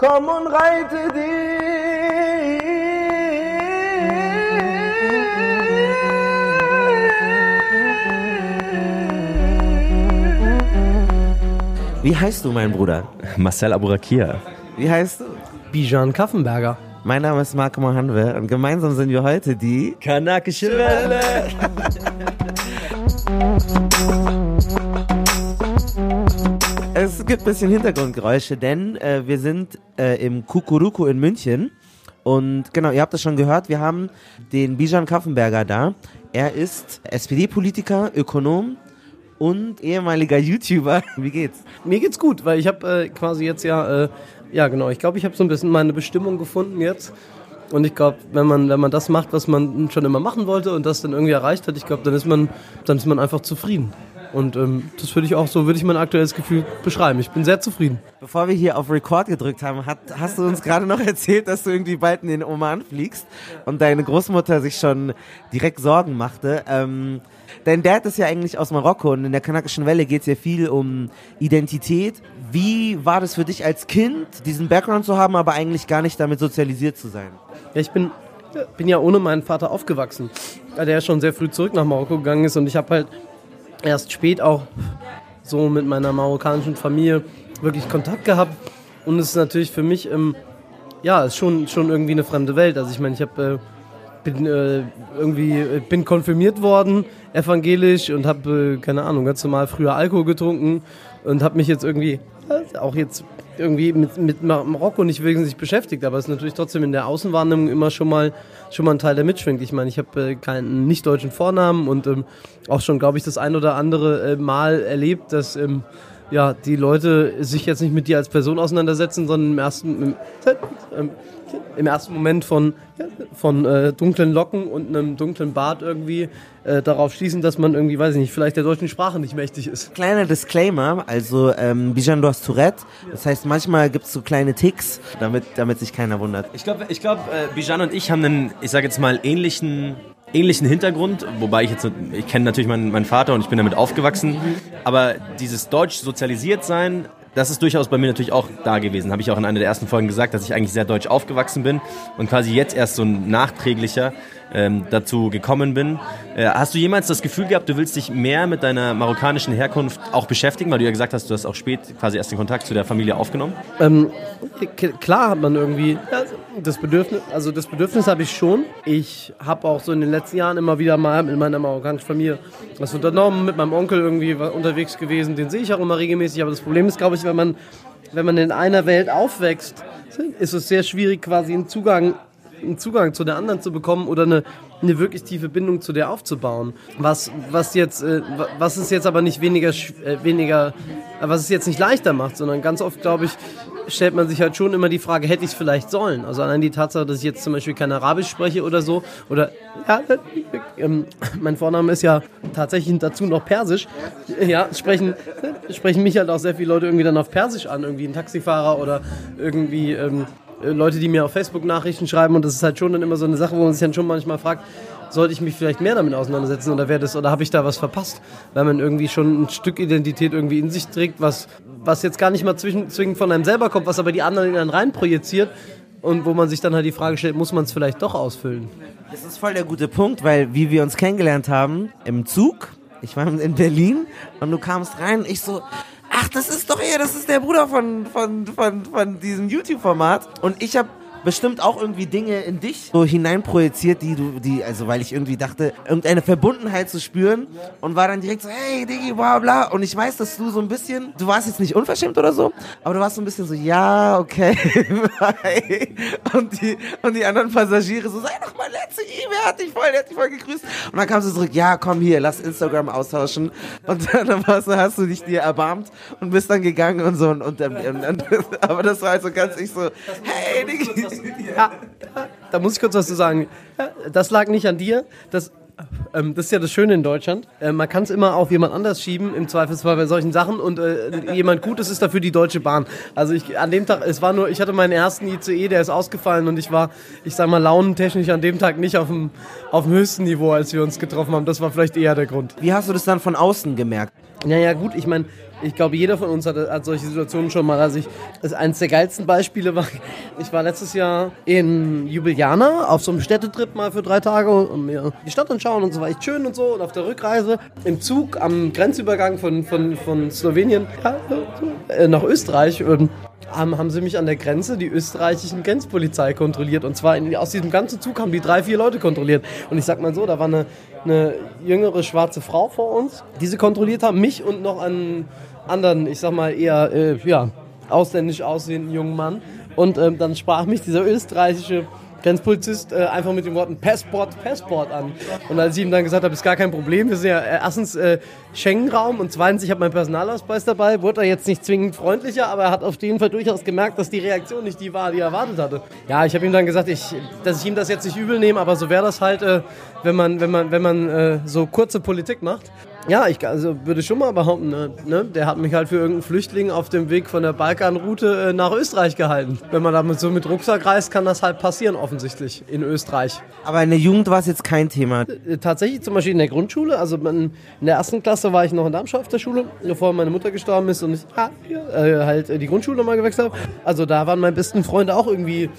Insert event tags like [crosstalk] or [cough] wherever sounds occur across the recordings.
Komm und reite dich. Wie heißt du, mein Bruder? Marcel Aburakia. Wie heißt du? Bijan Kaffenberger. Mein Name ist Marco Mohanwe und gemeinsam sind wir heute die Kanakische Welle. [laughs] gibt ein bisschen Hintergrundgeräusche, denn äh, wir sind äh, im Kukuruku in München. Und genau, ihr habt es schon gehört, wir haben den Bijan Kaffenberger da. Er ist SPD-Politiker, Ökonom und ehemaliger YouTuber. [laughs] Wie geht's? Mir geht's gut, weil ich habe äh, quasi jetzt ja, äh, ja genau, ich glaube, ich habe so ein bisschen meine Bestimmung gefunden jetzt. Und ich glaube, wenn man, wenn man das macht, was man schon immer machen wollte und das dann irgendwie erreicht hat, ich glaube, dann dann ist man einfach zufrieden. Und ähm, das würde ich auch so, würde ich mein aktuelles Gefühl beschreiben. Ich bin sehr zufrieden. Bevor wir hier auf Record gedrückt haben, hat, hast du uns gerade noch [laughs] erzählt, dass du irgendwie bald in den Oman fliegst und deine Großmutter sich schon direkt Sorgen machte. Ähm, dein Dad ist ja eigentlich aus Marokko und in der kanakischen Welle geht es ja viel um Identität. Wie war das für dich als Kind, diesen Background zu haben, aber eigentlich gar nicht damit sozialisiert zu sein? Ja, ich bin, bin ja ohne meinen Vater aufgewachsen, der schon sehr früh zurück nach Marokko gegangen ist und ich habe halt erst spät auch so mit meiner marokkanischen Familie wirklich Kontakt gehabt. Und es ist natürlich für mich, ähm, ja, ist schon, schon irgendwie eine fremde Welt. Also ich meine, ich habe äh, bin äh, irgendwie äh, bin konfirmiert worden, evangelisch und habe äh, keine Ahnung ganz normal früher Alkohol getrunken und habe mich jetzt irgendwie auch jetzt irgendwie mit, mit Marokko nicht wesentlich beschäftigt, aber es ist natürlich trotzdem in der Außenwahrnehmung immer schon mal schon mal ein Teil, der mitschwingt. Ich meine, ich habe äh, keinen nicht deutschen Vornamen und ähm, auch schon, glaube ich, das ein oder andere äh, Mal erlebt, dass ähm, ja, die Leute sich jetzt nicht mit dir als Person auseinandersetzen, sondern im ersten, im, äh, im ersten Moment von, von äh, dunklen Locken und einem dunklen Bart irgendwie äh, darauf schließen, dass man irgendwie, weiß ich nicht, vielleicht der deutschen Sprache nicht mächtig ist. Kleiner Disclaimer, also ähm, Bijan, du hast Tourette, das heißt manchmal gibt es so kleine Ticks, damit, damit sich keiner wundert. Ich glaube, ich glaub, äh, Bijan und ich haben einen, ich sage jetzt mal, ähnlichen ähnlichen Hintergrund, wobei ich jetzt, ich kenne natürlich meinen, meinen Vater und ich bin damit aufgewachsen, aber dieses deutsch sozialisiert sein das ist durchaus bei mir natürlich auch da gewesen. Habe ich auch in einer der ersten Folgen gesagt, dass ich eigentlich sehr deutsch aufgewachsen bin und quasi jetzt erst so ein nachträglicher ähm, dazu gekommen bin. Äh, hast du jemals das Gefühl gehabt, du willst dich mehr mit deiner marokkanischen Herkunft auch beschäftigen, weil du ja gesagt hast, du hast auch spät quasi erst den Kontakt zu der Familie aufgenommen? Ähm, klar hat man irgendwie das Bedürfnis, also das Bedürfnis habe ich schon. Ich habe auch so in den letzten Jahren immer wieder mal mit meiner marokkanischen Familie was unternommen, mit meinem Onkel irgendwie unterwegs gewesen, den sehe ich auch immer regelmäßig, aber das Problem ist, glaube ich, wenn man, wenn man in einer Welt aufwächst, ist es sehr schwierig, quasi einen Zugang, einen Zugang zu der anderen zu bekommen oder eine, eine wirklich tiefe Bindung zu der aufzubauen. Was, was, jetzt, äh, was es jetzt aber nicht weniger, äh, weniger, was es jetzt nicht leichter macht, sondern ganz oft, glaube ich, stellt man sich halt schon immer die Frage, hätte ich es vielleicht sollen? Also allein die Tatsache, dass ich jetzt zum Beispiel kein Arabisch spreche oder so, oder ja, äh, äh, [laughs] mein Vorname ist ja tatsächlich dazu noch Persisch. Ja, sprechen, sprechen mich halt auch sehr viele Leute irgendwie dann auf Persisch an, irgendwie ein Taxifahrer oder irgendwie ähm, Leute, die mir auf Facebook Nachrichten schreiben und das ist halt schon dann immer so eine Sache, wo man sich dann schon manchmal fragt, sollte ich mich vielleicht mehr damit auseinandersetzen oder wäre das oder habe ich da was verpasst, weil man irgendwie schon ein Stück Identität irgendwie in sich trägt, was was jetzt gar nicht mal zwingend von einem selber kommt, was aber die anderen in einen rein projiziert und wo man sich dann halt die Frage stellt, muss man es vielleicht doch ausfüllen? Das ist voll der gute Punkt, weil wie wir uns kennengelernt haben im Zug, ich war in Berlin und du kamst rein, ich so, ach, das ist doch er, das ist der Bruder von, von, von, von diesem YouTube-Format. Und ich habe bestimmt auch irgendwie Dinge in dich so hineinprojiziert, die du, die, also weil ich irgendwie dachte, irgendeine Verbundenheit zu spüren und war dann direkt so, hey Diggi, bla bla. Und ich weiß, dass du so ein bisschen, du warst jetzt nicht unverschämt oder so, aber du warst so ein bisschen so, ja, okay. [laughs] und, die, und die anderen Passagiere so, sei doch mal letzte ihm, er hat dich voll, er hat dich voll gegrüßt. Und dann kamst du zurück, ja, komm hier, lass Instagram austauschen. Und dann [laughs] warst du, hast du dich dir erbarmt und bist dann gegangen und so. Und, und, und, und [laughs] aber das war halt so ganz ich so, hey Diggi [laughs] ja, da muss ich kurz was zu sagen. Das lag nicht an dir. Das, ähm, das ist ja das Schöne in Deutschland. Äh, man kann es immer auf jemand anders schieben, im Zweifelsfall bei solchen Sachen. Und äh, jemand Gutes ist dafür die Deutsche Bahn. Also ich, an dem Tag, es war nur, ich hatte meinen ersten ICE, der ist ausgefallen und ich war, ich sag mal, launentechnisch an dem Tag nicht auf dem, auf dem höchsten Niveau, als wir uns getroffen haben. Das war vielleicht eher der Grund. Wie hast du das dann von außen gemerkt? Naja, gut, ich meine, ich glaube, jeder von uns hat, hat solche Situationen schon mal. Also ich, das eines der geilsten Beispiele war, [laughs] ich war letztes Jahr in Ljubljana auf so einem Städtetrip mal für drei Tage und mir die Stadt anschauen und so war echt schön und so. Und auf der Rückreise im Zug am Grenzübergang von, von, von Slowenien äh, nach Österreich und haben, haben sie mich an der Grenze, die österreichischen Grenzpolizei kontrolliert. Und zwar in, aus diesem ganzen Zug haben die drei, vier Leute kontrolliert. Und ich sag mal so, da war eine, eine jüngere schwarze Frau vor uns, die sie kontrolliert haben, mich und noch einen anderen, ich sag mal eher, äh, ja, ausländisch aussehenden jungen Mann. Und ähm, dann sprach mich dieser österreichische Grenzpolizist äh, einfach mit den Worten Passport, Passport an. Und als ich ihm dann gesagt habe, ist gar kein Problem, wir sind ja äh, erstens äh, Schengen-Raum und zweitens, ich habe meinen Personalausweis dabei, wurde er jetzt nicht zwingend freundlicher, aber er hat auf jeden Fall durchaus gemerkt, dass die Reaktion nicht die war, die er erwartet hatte. Ja, ich habe ihm dann gesagt, ich, dass ich ihm das jetzt nicht übel nehme, aber so wäre das halt, äh, wenn man, wenn man, wenn man äh, so kurze Politik macht. Ja, ich also würde schon mal behaupten, ne, ne, der hat mich halt für irgendeinen Flüchtling auf dem Weg von der Balkanroute äh, nach Österreich gehalten. Wenn man damit so mit Rucksack reist, kann das halt passieren offensichtlich in Österreich. Aber in der Jugend war es jetzt kein Thema. Äh, Tatsächlich zum Beispiel in der Grundschule, also in der ersten Klasse war ich noch in Darmstadt auf der Schule, bevor meine Mutter gestorben ist und ich ah, äh, halt die Grundschule nochmal gewechselt habe. Also da waren meine besten Freunde auch irgendwie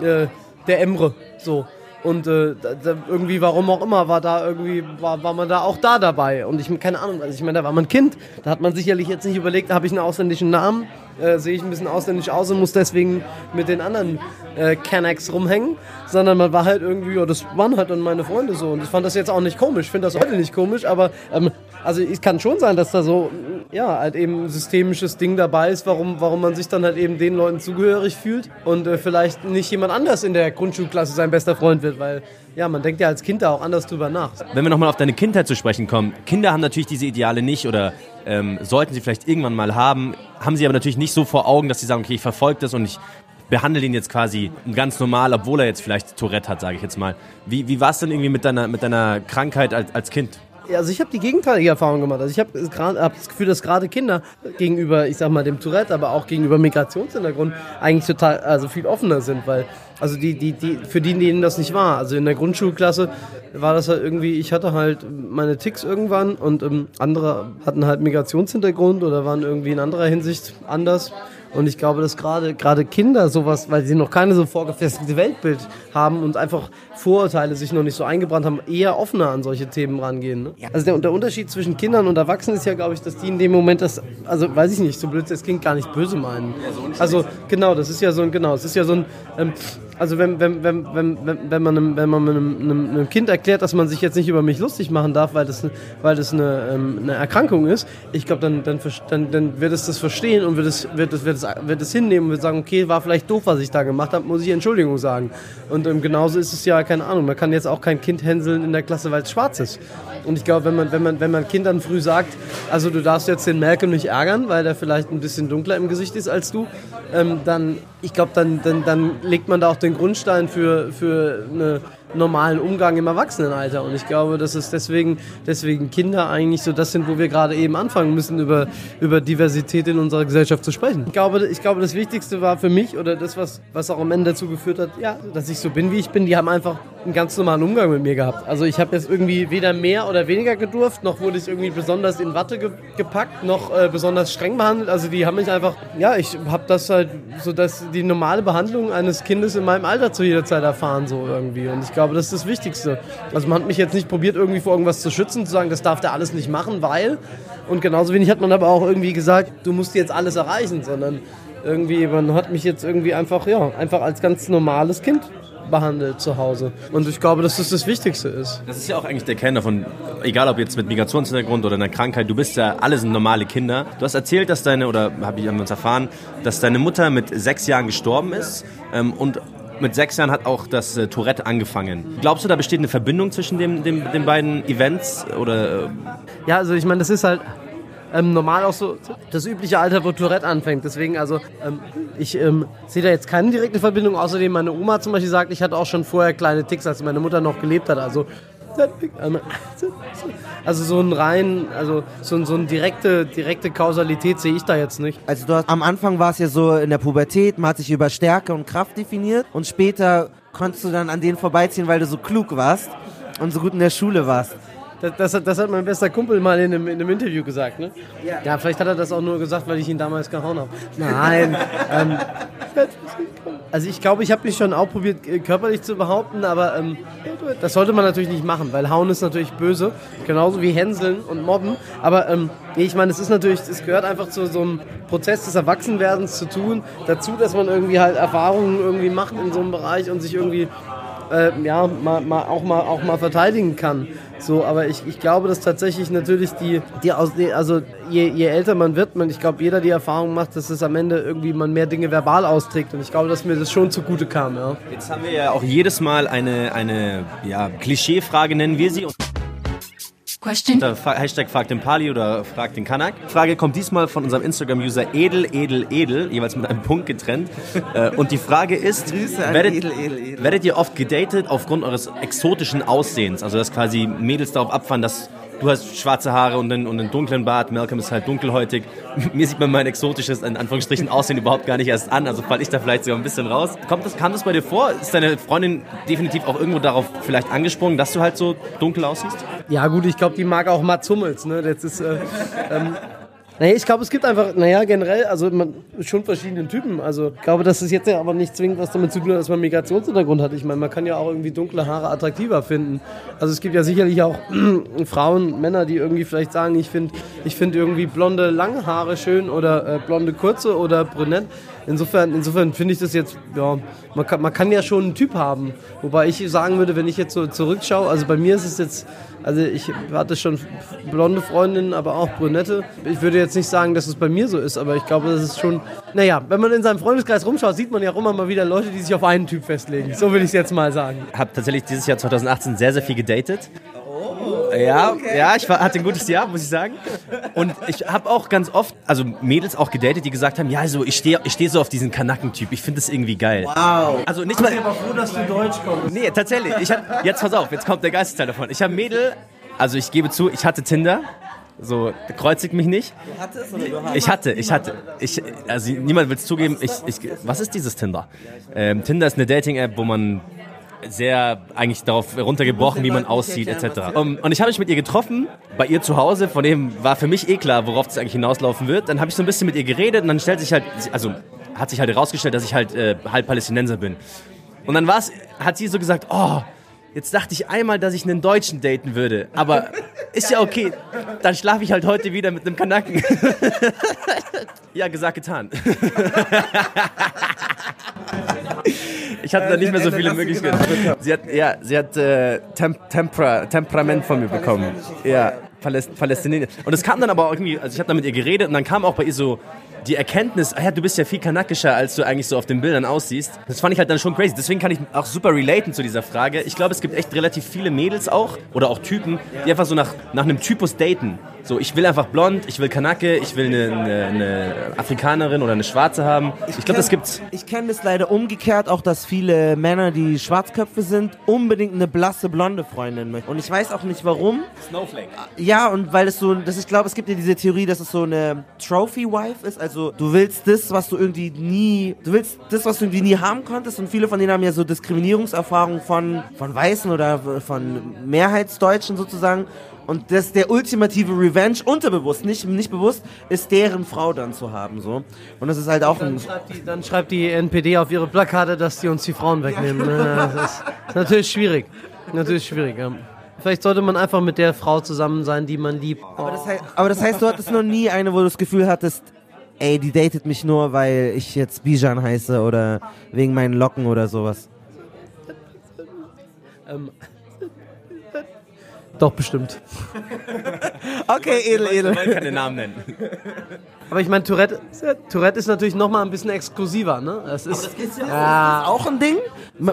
äh, der Emre, so. Und äh, da, irgendwie, warum auch immer, war da irgendwie, war, war man da auch da dabei. Und ich, keine Ahnung, also ich meine, da war man Kind. Da hat man sicherlich jetzt nicht überlegt, habe ich einen ausländischen Namen, äh, sehe ich ein bisschen ausländisch aus und muss deswegen mit den anderen äh, Canacs rumhängen. Sondern man war halt irgendwie, ja, das waren halt dann meine Freunde so. Und ich fand das jetzt auch nicht komisch. Finde das heute nicht komisch, aber ähm, also es kann schon sein, dass da so, ja, halt eben ein systemisches Ding dabei ist, warum, warum man sich dann halt eben den Leuten zugehörig fühlt und äh, vielleicht nicht jemand anders in der Grundschulklasse sein bester Freund wird, weil ja, man denkt ja als Kind da auch anders drüber nach. Wenn wir nochmal auf deine Kindheit zu sprechen kommen, Kinder haben natürlich diese Ideale nicht oder ähm, sollten sie vielleicht irgendwann mal haben, haben sie aber natürlich nicht so vor Augen, dass sie sagen, okay, ich verfolge das und ich behandle ihn jetzt quasi ganz normal, obwohl er jetzt vielleicht Tourette hat, sage ich jetzt mal. Wie, wie war es denn irgendwie mit deiner, mit deiner Krankheit als, als Kind? Also ich habe die gegenteilige Erfahrung gemacht. Also ich habe hab das Gefühl, dass gerade Kinder gegenüber, ich sag mal, dem Tourette, aber auch gegenüber Migrationshintergrund eigentlich total, also viel offener sind, weil also die, die, die, für die, denen das nicht war. Also in der Grundschulklasse war das halt irgendwie, ich hatte halt meine Ticks irgendwann und ähm, andere hatten halt Migrationshintergrund oder waren irgendwie in anderer Hinsicht anders. Und ich glaube, dass gerade gerade Kinder sowas, weil sie noch keine so vorgefestigte Weltbild haben und einfach Vorurteile sich noch nicht so eingebrannt haben, eher offener an solche Themen rangehen. Ne? Also der, der, Unterschied zwischen Kindern und Erwachsenen ist ja, glaube ich, dass die in dem Moment das, also weiß ich nicht, so blöd, das klingt gar nicht böse meinen. Also genau, das ist ja so ein, genau, es ist ja so ein, ähm, also wenn, wenn, wenn, wenn, wenn man, einem, wenn man einem, einem, einem, Kind erklärt, dass man sich jetzt nicht über mich lustig machen darf, weil das, weil das eine, ähm, eine Erkrankung ist, ich glaube, dann, dann, dann, dann wird es das verstehen und wird es, wird es, wird es, wird es hinnehmen und wird sagen, okay, war vielleicht doof, was ich da gemacht habe, muss ich Entschuldigung sagen. Und ähm, genauso ist es ja, keine Ahnung, man kann jetzt auch kein Kind hänseln in der Klasse, weil es schwarz ist. Und ich glaube, wenn man, wenn, man, wenn man Kindern früh sagt, also du darfst jetzt den Malcolm nicht ärgern, weil der vielleicht ein bisschen dunkler im Gesicht ist als du, ähm, dann, ich glaube, dann, dann, dann legt man da auch den Grundstein für, für eine normalen Umgang im Erwachsenenalter. Und ich glaube, dass es deswegen, deswegen Kinder eigentlich so das sind, wo wir gerade eben anfangen müssen, über, über Diversität in unserer Gesellschaft zu sprechen. Ich glaube, ich glaube, das Wichtigste war für mich oder das, was, was auch am Ende dazu geführt hat, ja, dass ich so bin, wie ich bin, die haben einfach einen ganz normalen Umgang mit mir gehabt. Also ich habe jetzt irgendwie weder mehr oder weniger gedurft, noch wurde ich irgendwie besonders in Watte ge gepackt, noch äh, besonders streng behandelt. Also die haben mich einfach, ja, ich habe das halt so, dass die normale Behandlung eines Kindes in meinem Alter zu jeder Zeit erfahren, so irgendwie. Und ich glaube, das ist das Wichtigste. Also man hat mich jetzt nicht probiert, irgendwie vor irgendwas zu schützen, zu sagen, das darf der alles nicht machen, weil. Und genauso wenig hat man aber auch irgendwie gesagt, du musst jetzt alles erreichen, sondern irgendwie, man hat mich jetzt irgendwie einfach, ja, einfach als ganz normales Kind behandelt zu Hause. Und ich glaube, dass das das Wichtigste ist. Das ist ja auch eigentlich der Kern davon, egal ob jetzt mit Migrationshintergrund oder einer Krankheit, du bist ja alles normale Kinder. Du hast erzählt, dass deine, oder habe ich uns erfahren, dass deine Mutter mit sechs Jahren gestorben ist ähm, und mit sechs Jahren hat auch das äh, Tourette angefangen. Glaubst du, da besteht eine Verbindung zwischen dem, dem, den beiden Events? Oder, äh? Ja, also ich meine, das ist halt ähm, normal auch so das übliche Alter, wo Tourette anfängt. Deswegen, also ähm, ich ähm, sehe da jetzt keine direkte Verbindung. Außerdem meine Oma zum Beispiel sagt, ich hatte auch schon vorher kleine Ticks, als meine Mutter noch gelebt hat. Also also so ein rein, also so, so eine direkte, direkte Kausalität sehe ich da jetzt nicht. Also du hast, am Anfang war es ja so in der Pubertät, man hat sich über Stärke und Kraft definiert und später konntest du dann an denen vorbeiziehen, weil du so klug warst und so gut in der Schule warst. Das, das, hat, das hat mein bester Kumpel mal in einem, in einem Interview gesagt, ne? Ja. ja, vielleicht hat er das auch nur gesagt, weil ich ihn damals gehauen habe. Nein. ähm, also ich glaube, ich habe mich schon auch probiert, äh, körperlich zu behaupten, aber ähm, das sollte man natürlich nicht machen, weil Hauen ist natürlich böse, genauso wie Hänseln und Mobben. Aber ähm, ich meine, es ist natürlich, es gehört einfach zu so einem Prozess des Erwachsenwerdens zu tun, dazu, dass man irgendwie halt Erfahrungen irgendwie macht in so einem Bereich und sich irgendwie äh, ja, mal, mal, auch, mal, auch mal verteidigen kann. So, aber ich, ich glaube, dass tatsächlich natürlich die, die, also je, je älter man wird, man, ich glaube, jeder die Erfahrung macht, dass es am Ende irgendwie man mehr Dinge verbal austrägt. Und ich glaube, dass mir das schon zugute kam. Ja. Jetzt haben wir ja auch jedes Mal eine, eine ja, Klischeefrage, nennen wir sie. Question. Hashtag fragt den Pali oder fragt den Kanak. Frage kommt diesmal von unserem Instagram-User edel, edel, edel, jeweils mit einem Punkt getrennt. Äh, und die Frage ist, werdet, edel, edel, edel. werdet ihr oft gedatet aufgrund eures exotischen Aussehens? Also dass quasi Mädels darauf abfahren, dass du hast schwarze Haare und einen, und einen dunklen Bart, Malcolm ist halt dunkelhäutig. [laughs] Mir sieht man mein exotisches, in Anführungsstrichen, Aussehen überhaupt gar nicht erst an, also falle ich da vielleicht sogar ein bisschen raus. Kommt das, kam das bei dir vor? Ist deine Freundin definitiv auch irgendwo darauf vielleicht angesprungen, dass du halt so dunkel aussiehst? Ja gut, ich glaube, die mag auch Mats Hummels, ne? Das ist, äh, ähm, naja, ich glaube, es gibt einfach, naja, generell, also man, schon verschiedene Typen. Also ich glaube, dass es jetzt ja aber nicht zwingend was damit zu tun hat, dass man Migrationshintergrund hat. Ich meine, man kann ja auch irgendwie dunkle Haare attraktiver finden. Also es gibt ja sicherlich auch [clears throat] Frauen, Männer, die irgendwie vielleicht sagen, ich finde ich find irgendwie blonde lange Haare schön oder äh, blonde kurze oder brünett. Insofern, insofern finde ich das jetzt, ja, man kann, man kann ja schon einen Typ haben. Wobei ich sagen würde, wenn ich jetzt so zurückschaue, also bei mir ist es jetzt, also ich hatte schon blonde Freundinnen, aber auch brünette. Ich würde jetzt nicht sagen, dass es bei mir so ist, aber ich glaube, das ist schon, naja, wenn man in seinem Freundeskreis rumschaut, sieht man ja auch immer mal wieder Leute, die sich auf einen Typ festlegen. So will ich es jetzt mal sagen. Ich habe tatsächlich dieses Jahr 2018 sehr, sehr viel gedatet. Ja, okay. ja, ich war, hatte ein gutes Jahr, muss ich sagen. Und ich habe auch ganz oft, also Mädels auch gedatet, die gesagt haben, ja, also ich stehe ich steh so auf diesen Kanakentyp. Ich finde das irgendwie geil. Wow. Also nicht mal. Ich bin aber froh, dass du Deutsch kommst. Nee, tatsächlich. Ich hab, jetzt pass auf, jetzt kommt der Geistesteil davon. Ich habe Mädel, also ich gebe zu, ich hatte Tinder. So, kreuzigt mich nicht. Du hattest oder du hast? Ich hatte, ich hatte. Ich, also niemand will es zugeben. Ich, ich, was ist dieses Tinder? Ähm, Tinder ist eine Dating-App, wo man sehr eigentlich darauf runtergebrochen, wie man aussieht etc. Um, und ich habe mich mit ihr getroffen, bei ihr zu Hause, von dem war für mich eh klar, worauf es eigentlich hinauslaufen wird. Dann habe ich so ein bisschen mit ihr geredet und dann stellt sich halt, also hat sich halt herausgestellt, dass ich halt äh, halb Palästinenser bin. Und dann war's, hat sie so gesagt, oh, jetzt dachte ich einmal, dass ich einen Deutschen daten würde, aber [laughs] ist ja okay, dann schlafe ich halt heute wieder mit einem Kanaken. [laughs] ja, gesagt, getan. [laughs] Ich hatte da nicht mehr so viele Möglichkeiten. Sie hat, ja, sie hat äh, Tem Tempera Temperament von mir bekommen. Ja, Paläst Palästinenser. Und es kam dann aber auch irgendwie, also ich habe da mit ihr geredet und dann kam auch bei ihr so die Erkenntnis, ah ja, du bist ja viel kanakischer, als du eigentlich so auf den Bildern aussiehst. Das fand ich halt dann schon crazy. Deswegen kann ich auch super relaten zu dieser Frage. Ich glaube, es gibt echt relativ viele Mädels auch oder auch Typen, die einfach so nach, nach einem Typus daten. So, ich will einfach blond, ich will Kanake, ich will eine, eine, eine Afrikanerin oder eine Schwarze haben. Ich, ich glaube, das gibt's. Ich kenne das leider umgekehrt auch, dass viele Männer, die Schwarzköpfe sind, unbedingt eine blasse blonde Freundin möchten. Und ich weiß auch nicht warum. Snowflake. Ja, und weil es so, das, ich glaube, es gibt ja diese Theorie, dass es so eine Trophy-Wife ist. Also du willst das, was du irgendwie nie, du willst das, was du irgendwie nie haben konntest. Und viele von denen haben ja so Diskriminierungserfahrungen von, von Weißen oder von Mehrheitsdeutschen sozusagen. Und das der ultimative Revenge, unterbewusst, nicht, nicht bewusst, ist deren Frau dann zu haben. So. Und das ist halt auch dann ein. Schreibt die, dann schreibt die NPD auf ihre Plakate, dass die uns die Frauen wegnehmen. das ist natürlich schwierig. Natürlich schwierig, ja. Vielleicht sollte man einfach mit der Frau zusammen sein, die man liebt. Aber das, heißt, aber das heißt, du hattest noch nie eine, wo du das Gefühl hattest, ey, die datet mich nur, weil ich jetzt Bijan heiße oder wegen meinen Locken oder sowas. Ähm, doch, bestimmt. [laughs] okay, edel, edel. Ich wollte keine Namen nennen. [laughs] Aber ich meine, Tourette, Tourette ist natürlich nochmal ein bisschen exklusiver, ne? Das ist, das ist ja, ja. auch ein Ding.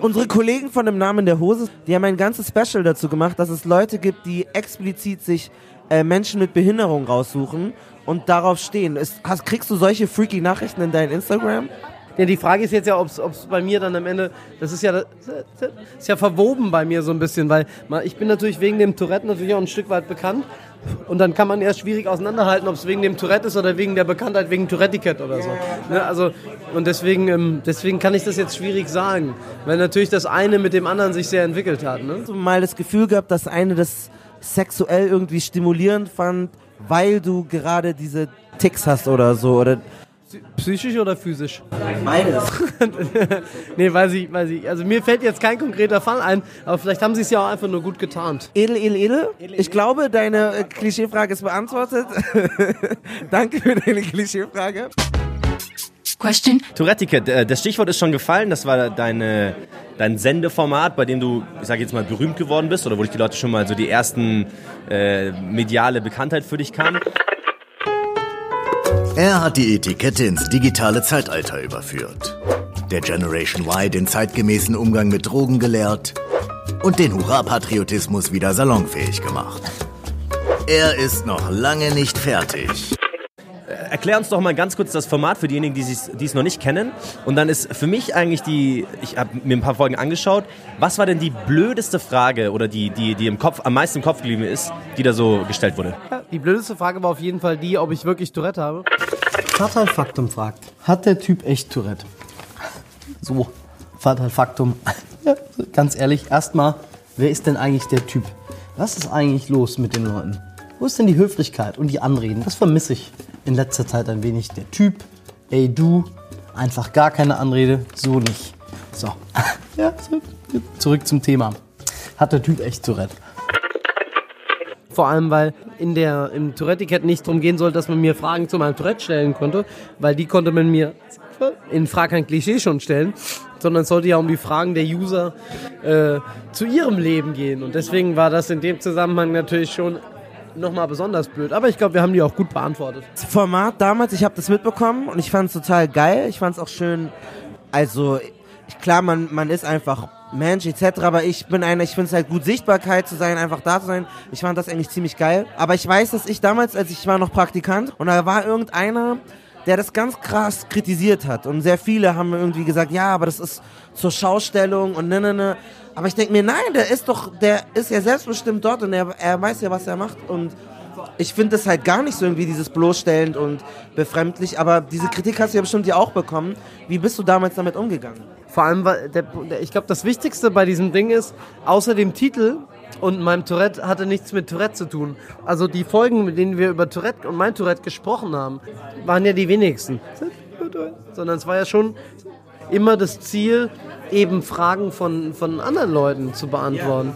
Unsere Kollegen von dem Namen der Hose, die haben ein ganzes Special dazu gemacht, dass es Leute gibt, die explizit sich äh, Menschen mit Behinderung raussuchen und darauf stehen. Ist, hast, kriegst du solche freaky Nachrichten in dein Instagram? Ja, die Frage ist jetzt ja, ob es bei mir dann am Ende, das ist ja, das ist ja verwoben bei mir so ein bisschen, weil ich bin natürlich wegen dem Tourette natürlich auch ein Stück weit bekannt. Und dann kann man erst schwierig auseinanderhalten, ob es wegen dem Tourette ist oder wegen der Bekanntheit wegen Tourette-Ticket oder so. Ne, also, und deswegen, ähm, deswegen kann ich das jetzt schwierig sagen, weil natürlich das eine mit dem anderen sich sehr entwickelt hat. Ne? Hast du mal das Gefühl gehabt, dass eine das sexuell irgendwie stimulierend fand, weil du gerade diese Ticks hast oder so? Oder Psychisch oder physisch? beides. [laughs] nee, weiß ich, weiß ich. Also mir fällt jetzt kein konkreter Fall ein, aber vielleicht haben sie es ja auch einfach nur gut getarnt. Edel, edel, edel. Ich glaube, deine äh, Klischeefrage ist beantwortet. [laughs] Danke für deine Klischeefrage. Question. Tourette-Ticket, äh, das Stichwort ist schon gefallen. Das war deine, dein Sendeformat, bei dem du, ich sage jetzt mal, berühmt geworden bist oder wo dich die Leute schon mal so die ersten äh, mediale Bekanntheit für dich kamen. Er hat die Etikette ins digitale Zeitalter überführt. Der Generation Y den zeitgemäßen Umgang mit Drogen gelehrt und den Hurra-Patriotismus wieder salonfähig gemacht. Er ist noch lange nicht fertig. Erklär uns doch mal ganz kurz das Format für diejenigen, die es die es noch nicht kennen. Und dann ist für mich eigentlich die, ich habe mir ein paar Folgen angeschaut, was war denn die blödeste Frage oder die, die, die im Kopf, am meisten im Kopf geblieben ist, die da so gestellt wurde? Die blödeste Frage war auf jeden Fall die, ob ich wirklich Tourette habe. Fatal Faktum fragt, hat der Typ echt Tourette? So, Fatal Faktum. [laughs] Ja, ganz ehrlich, erstmal, wer ist denn eigentlich der Typ? Was ist eigentlich los mit den Leuten? Wo ist denn die Höflichkeit und die Anreden? Das vermisse ich in letzter Zeit ein wenig. Der Typ, ey du, einfach gar keine Anrede, so nicht. So, [laughs] ja, zurück zum Thema. Hat der Typ echt Tourette? Vor allem, weil in der, im Tourette-Ticket nicht darum gehen sollte, dass man mir Fragen zu meinem Tourette stellen konnte, weil die konnte man mir in Frage kein Klischee schon stellen, sondern es sollte ja um die Fragen der User äh, zu ihrem Leben gehen. Und deswegen war das in dem Zusammenhang natürlich schon nochmal besonders blöd. Aber ich glaube, wir haben die auch gut beantwortet. Das Format damals, ich habe das mitbekommen und ich fand es total geil. Ich fand es auch schön. Also, klar, man, man ist einfach Mensch etc. Aber ich bin einer, ich finde es halt gut, Sichtbarkeit zu sein, einfach da zu sein. Ich fand das eigentlich ziemlich geil. Aber ich weiß, dass ich damals, als ich war noch Praktikant und da war irgendeiner, der das ganz krass kritisiert hat. Und sehr viele haben irgendwie gesagt, ja, aber das ist zur Schaustellung und ne, ne, ne. Aber ich denke mir, nein, der ist doch, der ist ja selbstbestimmt dort und er, er weiß ja, was er macht. Und ich finde das halt gar nicht so irgendwie dieses bloßstellend und befremdlich. Aber diese Kritik hast du ja bestimmt ja auch bekommen. Wie bist du damals damit umgegangen? Vor allem, weil der, der, ich glaube, das Wichtigste bei diesem Ding ist, außer dem Titel und meinem Tourette hatte nichts mit Tourette zu tun. Also die Folgen, mit denen wir über Tourette und mein Tourette gesprochen haben, waren ja die wenigsten. Sondern es war ja schon immer das Ziel, eben Fragen von, von anderen Leuten zu beantworten.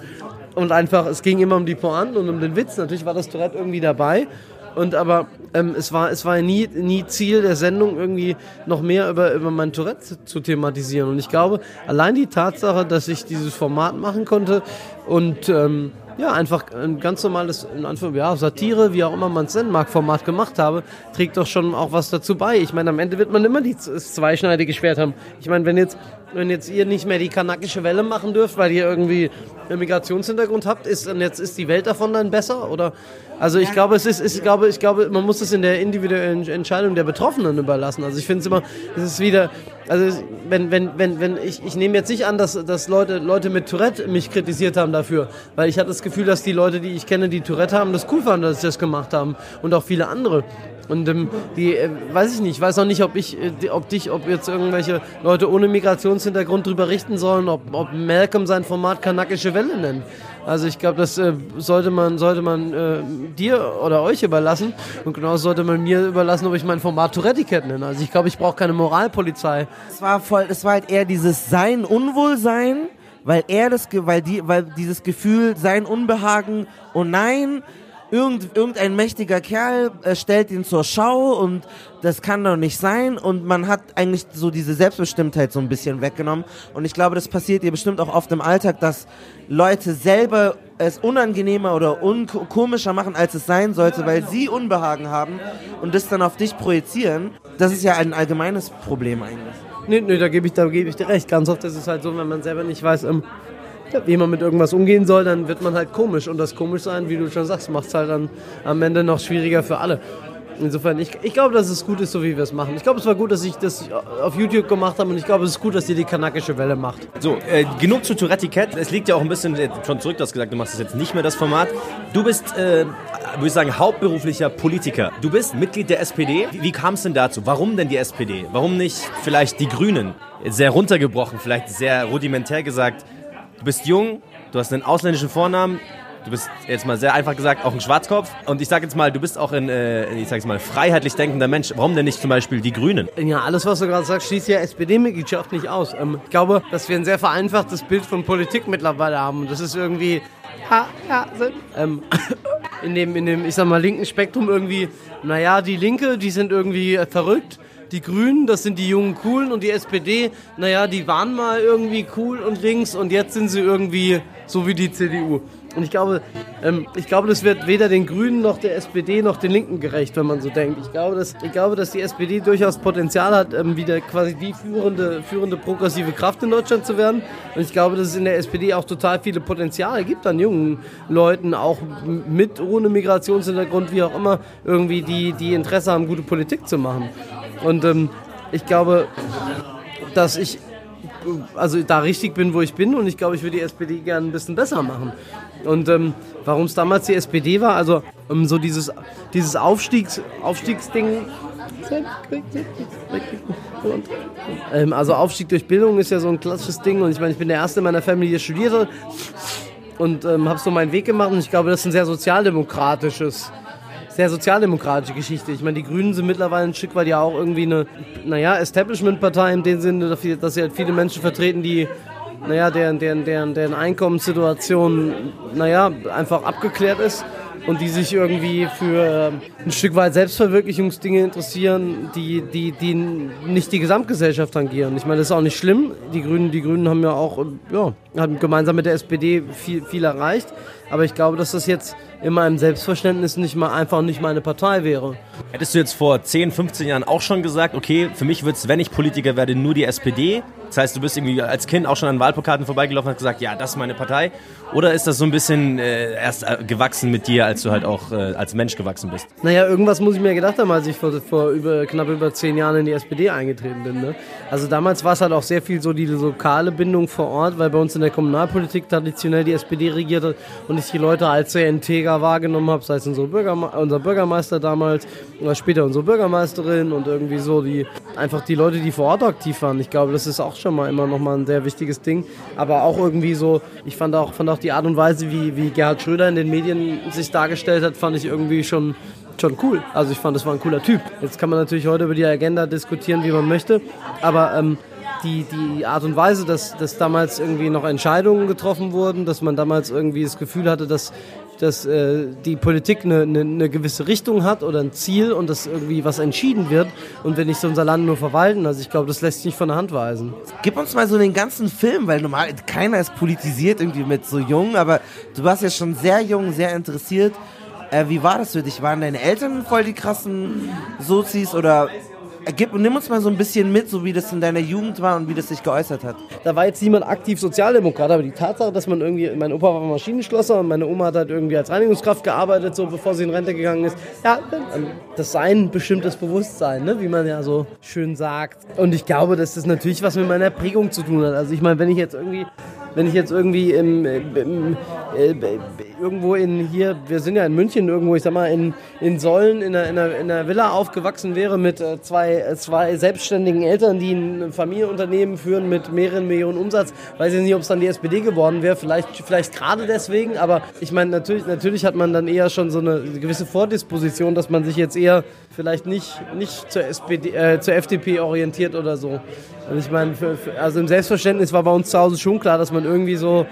Und einfach, es ging immer um die Pointen und um den Witz. Natürlich war das Tourette irgendwie dabei. Und aber ähm, es war, es war nie, nie Ziel der Sendung, irgendwie noch mehr über, über mein Tourette zu thematisieren. Und ich glaube, allein die Tatsache, dass ich dieses Format machen konnte und ähm, ja, einfach ein ganz normales, in Anführungszeichen, ja, Satire, wie auch immer man es nennen mag, Format gemacht habe, trägt doch schon auch was dazu bei. Ich meine, am Ende wird man immer die das zweischneidige Schwert haben. Ich meine, wenn jetzt, wenn jetzt ihr nicht mehr die kanakische Welle machen dürft, weil ihr irgendwie einen Migrationshintergrund habt, ist dann jetzt ist die Welt davon dann besser? Oder also ich glaube, es ist, ich glaube, ich glaube, man muss es in der individuellen Entscheidung der Betroffenen überlassen. Also ich finde es immer, es ist wieder, also wenn, wenn, wenn, wenn ich, ich nehme jetzt nicht an, dass, dass Leute, Leute mit Tourette mich kritisiert haben dafür, weil ich hatte das Gefühl, dass die Leute, die ich kenne, die Tourette haben, das cool fanden, dass ich das gemacht haben und auch viele andere. Und ähm, die, äh, weiß ich nicht, ich weiß auch nicht, ob ich, äh, ob dich, ob jetzt irgendwelche Leute ohne Migrationshintergrund drüber richten sollen, ob, ob Malcolm sein Format kanakische Welle nennt. Also ich glaube, das äh, sollte man, sollte man äh, dir oder euch überlassen. Und genauso sollte man mir überlassen, ob ich mein Format Tourette nenne. Also ich glaube, ich brauche keine Moralpolizei. Es war voll, es war halt eher dieses Sein, Unwohlsein, weil er das, weil die, weil dieses Gefühl, sein Unbehagen, oh nein, irgend, irgendein mächtiger Kerl äh, stellt ihn zur Schau und das kann doch nicht sein und man hat eigentlich so diese Selbstbestimmtheit so ein bisschen weggenommen und ich glaube, das passiert dir bestimmt auch oft im Alltag, dass Leute selber es unangenehmer oder unkomischer machen, als es sein sollte, weil sie Unbehagen haben und das dann auf dich projizieren. Das ist ja ein allgemeines Problem eigentlich. Nee, nee, da gebe ich, da gebe ich dir recht. Ganz oft ist es halt so, wenn man selber nicht weiß, ähm, wie man mit irgendwas umgehen soll, dann wird man halt komisch. Und das komisch sein, wie du schon sagst, macht es halt dann am Ende noch schwieriger für alle. Insofern, ich, ich glaube, dass es gut ist, so wie wir es machen. Ich glaube, es war gut, dass ich das auf YouTube gemacht habe und ich glaube, es ist gut, dass ihr die kanakische Welle macht. So, äh, genug zu Tourette-Ticket. Es liegt ja auch ein bisschen schon zurück, du hast gesagt, du machst das jetzt nicht mehr das Format. Du bist, äh, würde ich sagen, hauptberuflicher Politiker. Du bist Mitglied der SPD. Wie, wie kam es denn dazu? Warum denn die SPD? Warum nicht vielleicht die Grünen? Sehr runtergebrochen, vielleicht sehr rudimentär gesagt. Du bist jung, du hast einen ausländischen Vornamen. du bist jetzt mal sehr einfach gesagt auch ein Schwarzkopf. Und ich sage jetzt mal, du bist auch ein, äh, ich sage jetzt mal, freiheitlich denkender Mensch. Warum denn nicht zum Beispiel die Grünen? Ja, alles, was du gerade sagst, schließt ja SPD-Mitgliedschaft nicht aus. Ähm, ich glaube, dass wir ein sehr vereinfachtes Bild von Politik mittlerweile haben. Und das ist irgendwie, ja, ja, so, ähm, in, dem, in dem, ich sag mal, linken Spektrum irgendwie, naja, die Linke, die sind irgendwie äh, verrückt. Die Grünen, das sind die jungen Coolen und die SPD, naja, die waren mal irgendwie cool und links und jetzt sind sie irgendwie so wie die CDU. Und ich glaube, ähm, ich glaube, das wird weder den Grünen noch der SPD noch den Linken gerecht, wenn man so denkt. Ich glaube, dass, ich glaube, dass die SPD durchaus Potenzial hat, ähm, wieder quasi die führende, führende progressive Kraft in Deutschland zu werden. Und ich glaube, dass es in der SPD auch total viele Potenziale gibt an jungen Leuten, auch mit, ohne Migrationshintergrund, wie auch immer, irgendwie, die, die Interesse haben, gute Politik zu machen. Und ähm, ich glaube, dass ich also da richtig bin, wo ich bin und ich glaube, ich würde die SPD gerne ein bisschen besser machen. Und ähm, warum es damals die SPD war, also ähm, so dieses, dieses Aufstiegs, Aufstiegsding. Ähm, also Aufstieg durch Bildung ist ja so ein klassisches Ding und ich meine, ich bin der Erste in meiner Familie, der studiert hat und ähm, habe so meinen Weg gemacht und ich glaube, das ist ein sehr sozialdemokratisches sehr sozialdemokratische Geschichte. Ich meine, die Grünen sind mittlerweile ein Stück weit ja auch irgendwie eine, naja, Establishment-Partei in dem Sinne, dass sie- halt viele Menschen vertreten, die, naja, deren, deren, deren, deren Einkommenssituation, naja, einfach abgeklärt ist und die sich irgendwie für ähm, ein Stück weit Selbstverwirklichungsdinge interessieren, die, die, die nicht die Gesamtgesellschaft tangieren. Ich meine, das ist auch nicht schlimm. Die Grünen, die Grünen haben ja auch, ja, haben gemeinsam mit der SPD viel, viel erreicht. Aber ich glaube, dass das jetzt in meinem Selbstverständnis nicht mal einfach nicht meine Partei wäre. Hättest du jetzt vor 10, 15 Jahren auch schon gesagt, okay, für mich wird es, wenn ich Politiker werde, nur die SPD? Das heißt, du bist irgendwie als Kind auch schon an Wahlplakaten vorbeigelaufen und hast gesagt, ja, das ist meine Partei? Oder ist das so ein bisschen äh, erst äh, gewachsen mit dir, als du halt auch äh, als Mensch gewachsen bist? Naja, irgendwas muss ich mir gedacht haben, als ich vor, vor über, knapp über zehn Jahren in die SPD eingetreten bin. Ne? Also damals war es halt auch sehr viel so die lokale Bindung vor Ort, weil bei uns in der Kommunalpolitik traditionell die SPD regiert hat und ich die Leute als sehr integer wahrgenommen habe, sei es Bürgerme unser Bürgermeister damals oder später unsere Bürgermeisterin und irgendwie so die einfach die Leute, die vor Ort aktiv waren. Ich glaube, das ist auch schon mal immer noch mal ein sehr wichtiges Ding. Aber auch irgendwie so, ich fand auch, fand auch die Art und Weise, wie, wie Gerhard Schröder in den Medien sich dargestellt hat, fand ich irgendwie schon schon cool. Also ich fand, das war ein cooler Typ. Jetzt kann man natürlich heute über die Agenda diskutieren, wie man möchte, aber ähm, die, die Art und Weise, dass, dass damals irgendwie noch Entscheidungen getroffen wurden, dass man damals irgendwie das Gefühl hatte, dass dass äh, die Politik eine, eine, eine gewisse Richtung hat oder ein Ziel und dass irgendwie was entschieden wird und wir nicht so unser Land nur verwalten. Also ich glaube, das lässt sich nicht von der Hand weisen. Gib uns mal so den ganzen Film, weil normal keiner ist politisiert irgendwie mit so jung, aber du warst ja schon sehr jung, sehr interessiert. Äh, wie war das für dich? Waren deine Eltern voll die krassen Sozis oder gib, nimm uns mal so ein bisschen mit, so wie das in deiner Jugend war und wie das sich geäußert hat. Da war jetzt niemand aktiv Sozialdemokrat, aber die Tatsache, dass man irgendwie, mein Opa war Maschinenschlosser und meine Oma hat halt irgendwie als Reinigungskraft gearbeitet, so bevor sie in Rente gegangen ist. Ja, das Sein bestimmt das Bewusstsein, ne? wie man ja so schön sagt. Und ich glaube, dass das natürlich was mit meiner Prägung zu tun hat. Also ich meine, wenn ich jetzt irgendwie wenn ich jetzt irgendwie im, im, äh, irgendwo in hier, wir sind ja in München irgendwo, ich sag mal in, in Sollen in einer, in, einer, in einer Villa aufgewachsen wäre mit äh, zwei, äh, zwei selbstständigen Eltern, die ein Familienunternehmen führen mit mehreren Millionen Umsatz, weiß ich nicht, ob es dann die SPD geworden wäre, vielleicht, vielleicht gerade deswegen, aber ich meine, natürlich, natürlich hat man dann eher schon so eine gewisse Vordisposition, dass man sich jetzt eher vielleicht nicht, nicht zur, SPD, äh, zur FDP orientiert oder so. Und ich meine, also im Selbstverständnis war bei uns zu Hause schon klar, dass man irgendwie so,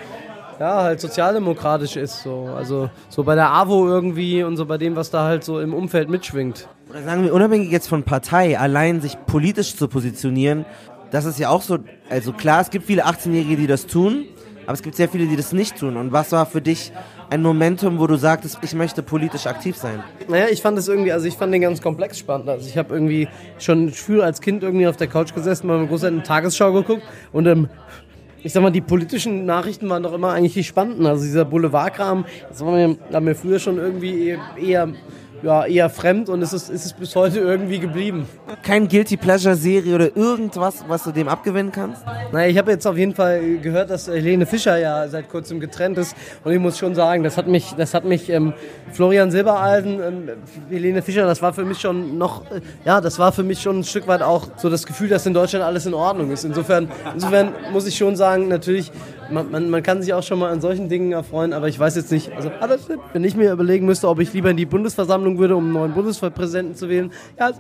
ja, halt sozialdemokratisch ist. So. Also so bei der AWO irgendwie und so bei dem, was da halt so im Umfeld mitschwingt. Oder sagen wir, unabhängig jetzt von Partei, allein sich politisch zu positionieren, das ist ja auch so, also klar, es gibt viele 18-Jährige, die das tun, aber es gibt sehr viele, die das nicht tun. Und was war für dich ein Momentum, wo du sagtest, ich möchte politisch aktiv sein? Naja, ich fand es irgendwie, also ich fand den ganz komplex spannend. Also ich habe irgendwie schon früher als Kind irgendwie auf der Couch gesessen, bei meinem Großeltern eine Tagesschau geguckt und ähm, ich sag mal, die politischen Nachrichten waren doch immer eigentlich die spannenden. Also dieser Boulevardkram, das war mir, war mir früher schon irgendwie eher, ja, eher fremd und es ist, ist es bis heute irgendwie geblieben. Kein Guilty Pleasure Serie oder irgendwas, was du dem abgewinnen kannst? Naja, ich habe jetzt auf jeden Fall gehört, dass Helene Fischer ja seit kurzem getrennt ist und ich muss schon sagen, das hat mich, das hat mich ähm, Florian Silbereisen, ähm, Helene Fischer, das war für mich schon noch, äh, ja, das war für mich schon ein Stück weit auch so das Gefühl, dass in Deutschland alles in Ordnung ist. Insofern, insofern muss ich schon sagen, natürlich man, man, man kann sich auch schon mal an solchen Dingen erfreuen, aber ich weiß jetzt nicht, also wenn ich mir überlegen müsste, ob ich lieber in die Bundesversammlung würde, um einen neuen Bundespräsidenten zu wählen, ja,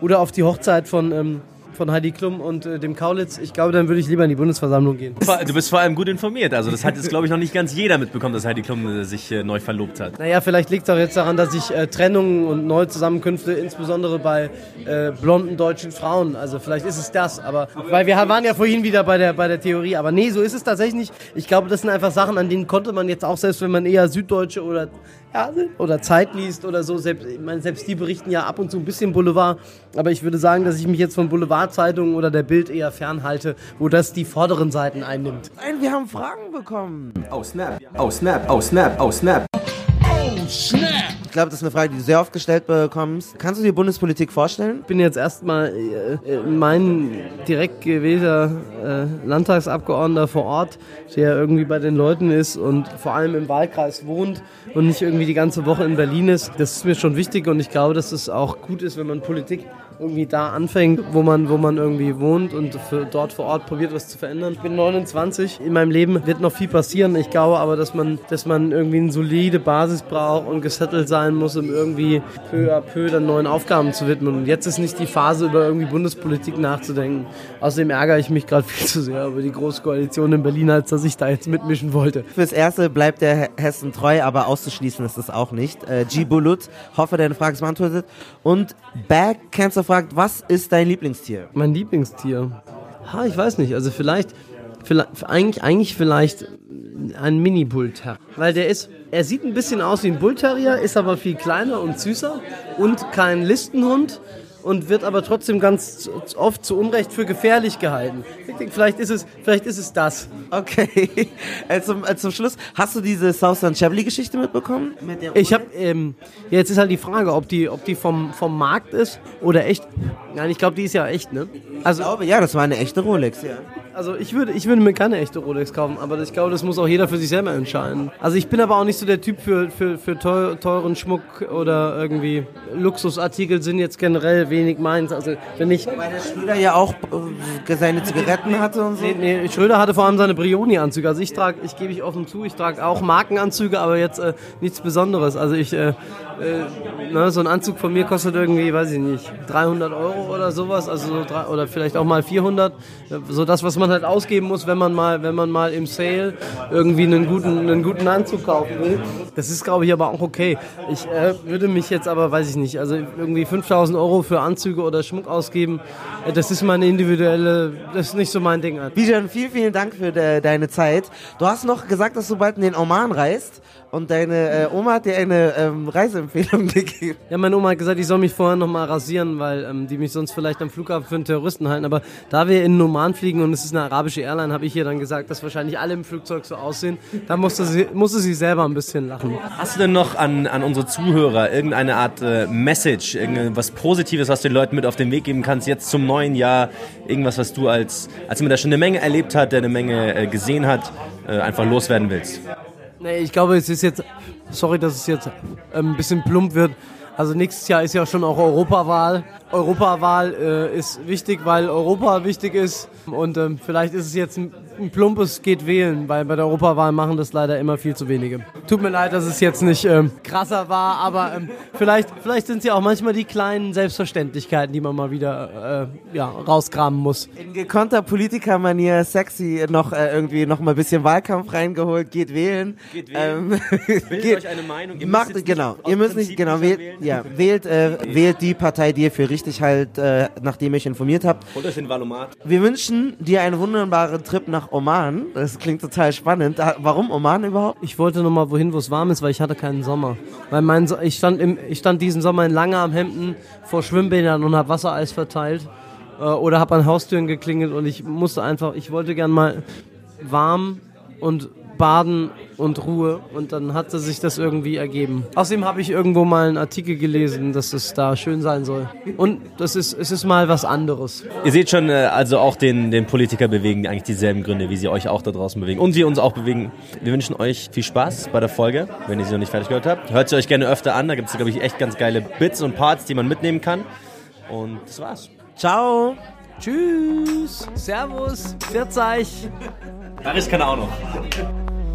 oder auf die Hochzeit von, ähm, von Heidi Klum und äh, dem Kaulitz, ich glaube, dann würde ich lieber in die Bundesversammlung gehen. Du bist vor allem gut informiert. Also das hat jetzt, glaube ich, noch nicht ganz jeder mitbekommen, dass Heidi Klum äh, sich äh, neu verlobt hat. Naja, vielleicht liegt es auch jetzt daran, dass ich äh, Trennungen und Neuzusammenkünfte insbesondere bei äh, blonden deutschen Frauen, also vielleicht ist es das, aber weil wir waren ja vorhin wieder bei der, bei der Theorie, aber nee, so ist es tatsächlich nicht. Ich glaube, das sind einfach Sachen, an denen konnte man jetzt auch, selbst wenn man eher Süddeutsche oder ja, oder Zeit liest oder so, selbst, ich meine, selbst die berichten ja ab und zu ein bisschen Boulevard, aber ich würde sagen, dass ich mich jetzt von Boulevardzeitungen oder der Bild eher fernhalte, wo das die vorderen Seiten einnimmt. Nein, wir haben Fragen bekommen. Oh snap, oh snap, oh snap, oh snap. Ich glaube, das ist eine Frage, die du sehr oft gestellt bekommst. Kannst du dir Bundespolitik vorstellen? Ich bin jetzt erstmal äh, äh, mein direkt gewählter äh, Landtagsabgeordneter vor Ort, der irgendwie bei den Leuten ist und vor allem im Wahlkreis wohnt und nicht irgendwie die ganze Woche in Berlin ist. Das ist mir schon wichtig und ich glaube, dass es auch gut ist, wenn man Politik irgendwie da anfängt, wo man, wo man irgendwie wohnt und für dort vor Ort probiert, was zu verändern. Ich bin 29. In meinem Leben wird noch viel passieren. Ich glaube aber, dass man, dass man irgendwie eine solide Basis braucht und gesettelt sein muss, um irgendwie peu à peu dann neuen Aufgaben zu widmen. Und jetzt ist nicht die Phase, über irgendwie Bundespolitik nachzudenken. Außerdem ärgere ich mich gerade [laughs] viel zu sehr über die Großkoalition in Berlin, als dass ich da jetzt mitmischen wollte. Fürs Erste bleibt der Hessen treu, aber auszuschließen ist das auch nicht. Äh, G. Hoffe, deine Frage ist beantwortet. Und Bag Cancer fragt, was ist dein Lieblingstier? Mein Lieblingstier? Ha, ich weiß nicht. Also vielleicht, vielleicht eigentlich, eigentlich vielleicht ein Mini-Bullterrier. Weil der ist, er sieht ein bisschen aus wie ein Bullterrier, ist aber viel kleiner und süßer und kein Listenhund und wird aber trotzdem ganz oft zu Unrecht für gefährlich gehalten. Ich denke, vielleicht ist es, vielleicht ist es das. Okay. Zum, [laughs] äh, zum Schluss, hast du diese Southern Chevrolet Geschichte mitbekommen? Mit der Ich habe, ähm, jetzt ist halt die Frage, ob die, ob die vom, vom Markt ist oder echt. Nein, ich glaube, die ist ja echt, ne? Also, ich glaube, ja, das war eine echte Rolex, ja. Also ich würde, ich würde mir keine echte Rolex kaufen, aber ich glaube, das muss auch jeder für sich selber entscheiden. Also ich bin aber auch nicht so der Typ für, für, für teuren Schmuck oder irgendwie Luxusartikel sind jetzt generell wenig meins. Also wenn ich... Weil der Schröder ja auch äh, seine Zigaretten hatte und so. Nee, nee, Schröder hatte vor allem seine Brioni-Anzüge. Also ich trage, ich gebe ich offen zu, ich trage auch Markenanzüge, aber jetzt äh, nichts Besonderes. Also ich, äh, äh, ne, so ein Anzug von mir kostet irgendwie, weiß ich nicht, 300 Euro oder sowas, also so drei, oder vielleicht auch mal 400. So das, was man halt ausgeben muss, wenn man mal, wenn man mal im Sale irgendwie einen guten, einen guten Anzug kaufen will. Das ist, glaube ich, aber auch okay. Ich äh, würde mich jetzt aber, weiß ich nicht, also irgendwie 5000 Euro für Anzüge oder Schmuck ausgeben, äh, das ist meine individuelle, das ist nicht so mein Ding. Bijan, vielen, vielen Dank für de, deine Zeit. Du hast noch gesagt, dass du bald in den Oman reist. Und deine äh, Oma hat dir eine ähm, Reiseempfehlung [laughs] gegeben. Ja, meine Oma hat gesagt, ich soll mich vorher nochmal rasieren, weil ähm, die mich sonst vielleicht am Flughafen für einen Terroristen halten. Aber da wir in Oman fliegen und es ist eine arabische Airline, habe ich ihr dann gesagt, dass wahrscheinlich alle im Flugzeug so aussehen. Da musste sie, musste sie selber ein bisschen lachen. Hast du denn noch an, an unsere Zuhörer irgendeine Art äh, Message, irgendwas Positives, was du den Leuten mit auf den Weg geben kannst, jetzt zum neuen Jahr? Irgendwas, was du als, als jemand, der schon eine Menge erlebt hat, der eine Menge äh, gesehen hat, äh, einfach loswerden willst? Nee, ich glaube, es ist jetzt, sorry, dass es jetzt ein bisschen plump wird. Also nächstes Jahr ist ja schon auch Europawahl. Europawahl äh, ist wichtig, weil Europa wichtig ist. Und ähm, vielleicht ist es jetzt ein, ein plumpes geht wählen, weil bei der Europawahl machen das leider immer viel zu wenige. Tut mir leid, dass es jetzt nicht ähm, krasser war, aber ähm, vielleicht, vielleicht sind es ja auch manchmal die kleinen Selbstverständlichkeiten, die man mal wieder äh, ja, rauskramen muss. In gekonnter Politikermanier sexy noch äh, irgendwie noch mal ein bisschen Wahlkampf reingeholt, geht wählen. Geht wählen. Ähm, [laughs] Bildet euch eine Meinung. Ihr macht, genau, ihr müsst nicht, genau, wählt, wählen. ja, wählt, äh, wählt die Partei, die ihr für richtig halt, äh, nachdem ihr euch informiert habt. Holt euch den Valomat. Wir wünschen dir einen wunderbaren Trip nach Oman. Das klingt total spannend. Warum Oman überhaupt? Ich wollte noch mal wohin, wo es warm ist, weil ich hatte keinen Sommer. Weil mein so ich, stand im, ich stand diesen Sommer in Langarmhemden vor Schwimmbädern und habe Wassereis verteilt. Äh, oder habe an Haustüren geklingelt und ich musste einfach, ich wollte gern mal warm und baden und Ruhe und dann hatte sich das irgendwie ergeben. Außerdem habe ich irgendwo mal einen Artikel gelesen, dass es da schön sein soll. Und das ist, es ist mal was anderes. Ihr seht schon, äh, also auch den, den Politiker bewegen eigentlich dieselben Gründe, wie sie euch auch da draußen bewegen. Und wir uns auch bewegen. Wir wünschen euch viel Spaß bei der Folge, wenn ihr sie noch nicht fertig gehört habt. Hört sie euch gerne öfter an, da gibt es, glaube ich, echt ganz geile Bits und Parts, die man mitnehmen kann. Und das war's. Ciao. Tschüss, Servus, Pfiat euch. Baris kann er auch noch.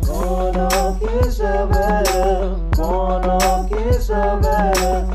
Konok Isabel, Konok Isabel,